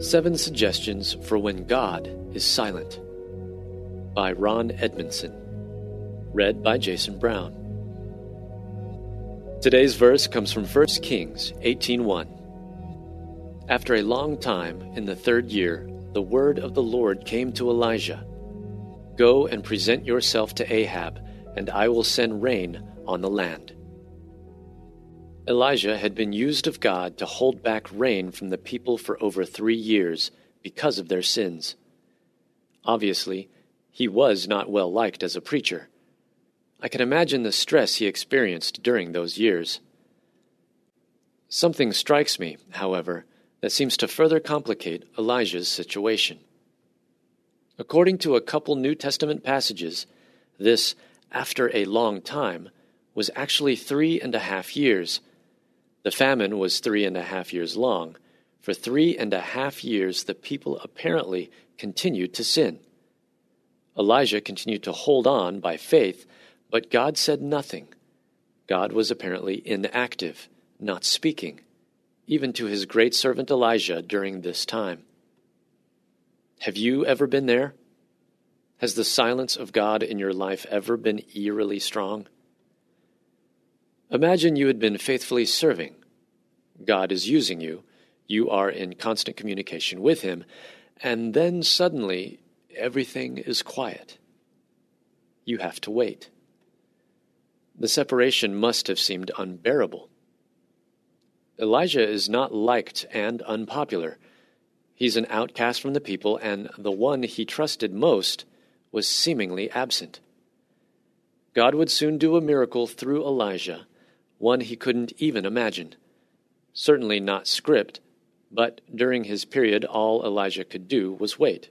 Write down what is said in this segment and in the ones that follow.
Seven Suggestions for When God is Silent by Ron Edmondson. Read by Jason Brown. Today's verse comes from 1 Kings 18:1. After a long time, in the third year, the word of the Lord came to Elijah Go and present yourself to Ahab, and I will send rain on the land. Elijah had been used of God to hold back rain from the people for over three years because of their sins. Obviously, he was not well liked as a preacher. I can imagine the stress he experienced during those years. Something strikes me, however, that seems to further complicate Elijah's situation. According to a couple New Testament passages, this after a long time was actually three and a half years the famine was three and a half years long. For three and a half years, the people apparently continued to sin. Elijah continued to hold on by faith, but God said nothing. God was apparently inactive, not speaking, even to his great servant Elijah during this time. Have you ever been there? Has the silence of God in your life ever been eerily strong? Imagine you had been faithfully serving. God is using you. You are in constant communication with Him. And then suddenly, everything is quiet. You have to wait. The separation must have seemed unbearable. Elijah is not liked and unpopular. He's an outcast from the people, and the one he trusted most was seemingly absent. God would soon do a miracle through Elijah one he couldn't even imagine. Certainly not script, but during his period, all Elijah could do was wait.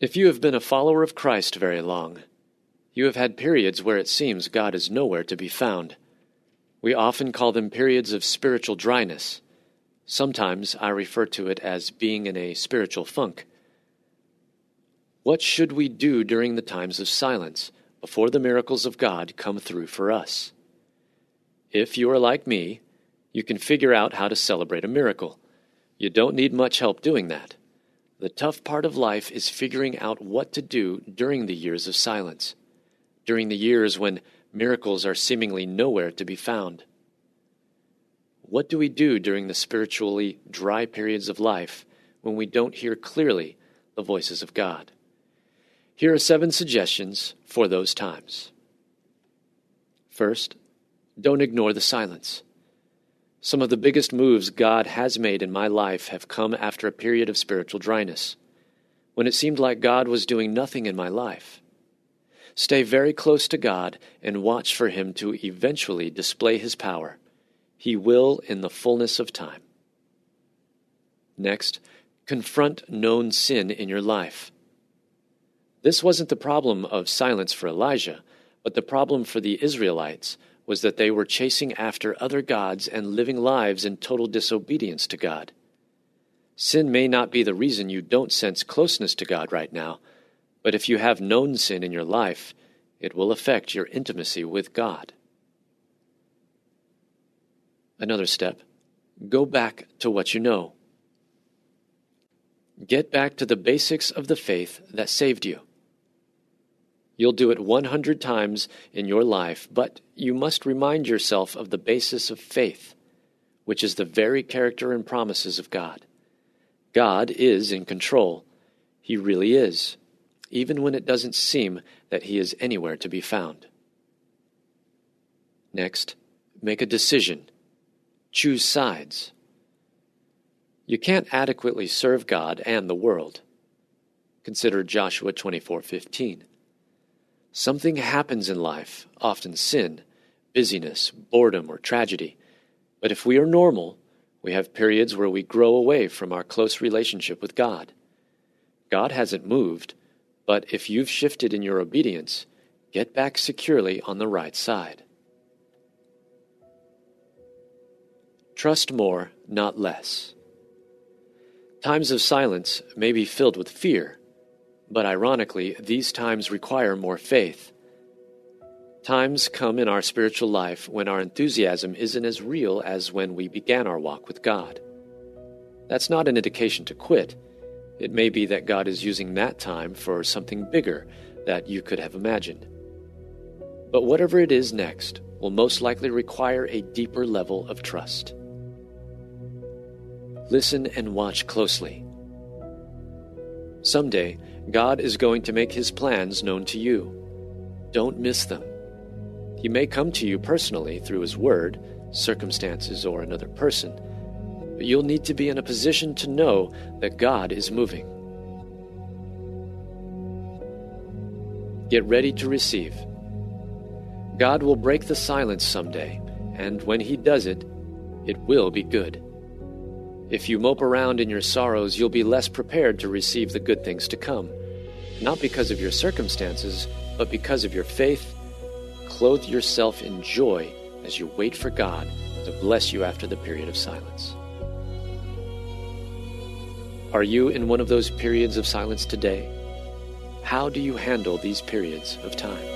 If you have been a follower of Christ very long, you have had periods where it seems God is nowhere to be found. We often call them periods of spiritual dryness. Sometimes I refer to it as being in a spiritual funk. What should we do during the times of silence before the miracles of God come through for us? If you are like me, you can figure out how to celebrate a miracle. You don't need much help doing that. The tough part of life is figuring out what to do during the years of silence, during the years when miracles are seemingly nowhere to be found. What do we do during the spiritually dry periods of life when we don't hear clearly the voices of God? Here are seven suggestions for those times. First, don't ignore the silence. Some of the biggest moves God has made in my life have come after a period of spiritual dryness, when it seemed like God was doing nothing in my life. Stay very close to God and watch for Him to eventually display His power. He will in the fullness of time. Next, confront known sin in your life. This wasn't the problem of silence for Elijah, but the problem for the Israelites was that they were chasing after other gods and living lives in total disobedience to God. Sin may not be the reason you don't sense closeness to God right now, but if you have known sin in your life, it will affect your intimacy with God. Another step go back to what you know. Get back to the basics of the faith that saved you. You'll do it 100 times in your life, but you must remind yourself of the basis of faith, which is the very character and promises of God. God is in control. He really is, even when it doesn't seem that He is anywhere to be found. Next, make a decision. Choose sides. You can't adequately serve God and the world. Consider Joshua 24:15. Something happens in life, often sin, busyness, boredom, or tragedy. But if we are normal, we have periods where we grow away from our close relationship with God. God hasn't moved, but if you've shifted in your obedience, get back securely on the right side. Trust more, not less. Times of silence may be filled with fear but ironically, these times require more faith. Times come in our spiritual life when our enthusiasm isn't as real as when we began our walk with God. That's not an indication to quit. It may be that God is using that time for something bigger that you could have imagined. But whatever it is next will most likely require a deeper level of trust. Listen and watch closely. Someday, God is going to make his plans known to you. Don't miss them. He may come to you personally through his word, circumstances, or another person, but you'll need to be in a position to know that God is moving. Get ready to receive. God will break the silence someday, and when He does it, it will be good. If you mope around in your sorrows, you'll be less prepared to receive the good things to come, not because of your circumstances, but because of your faith. Clothe yourself in joy as you wait for God to bless you after the period of silence. Are you in one of those periods of silence today? How do you handle these periods of time?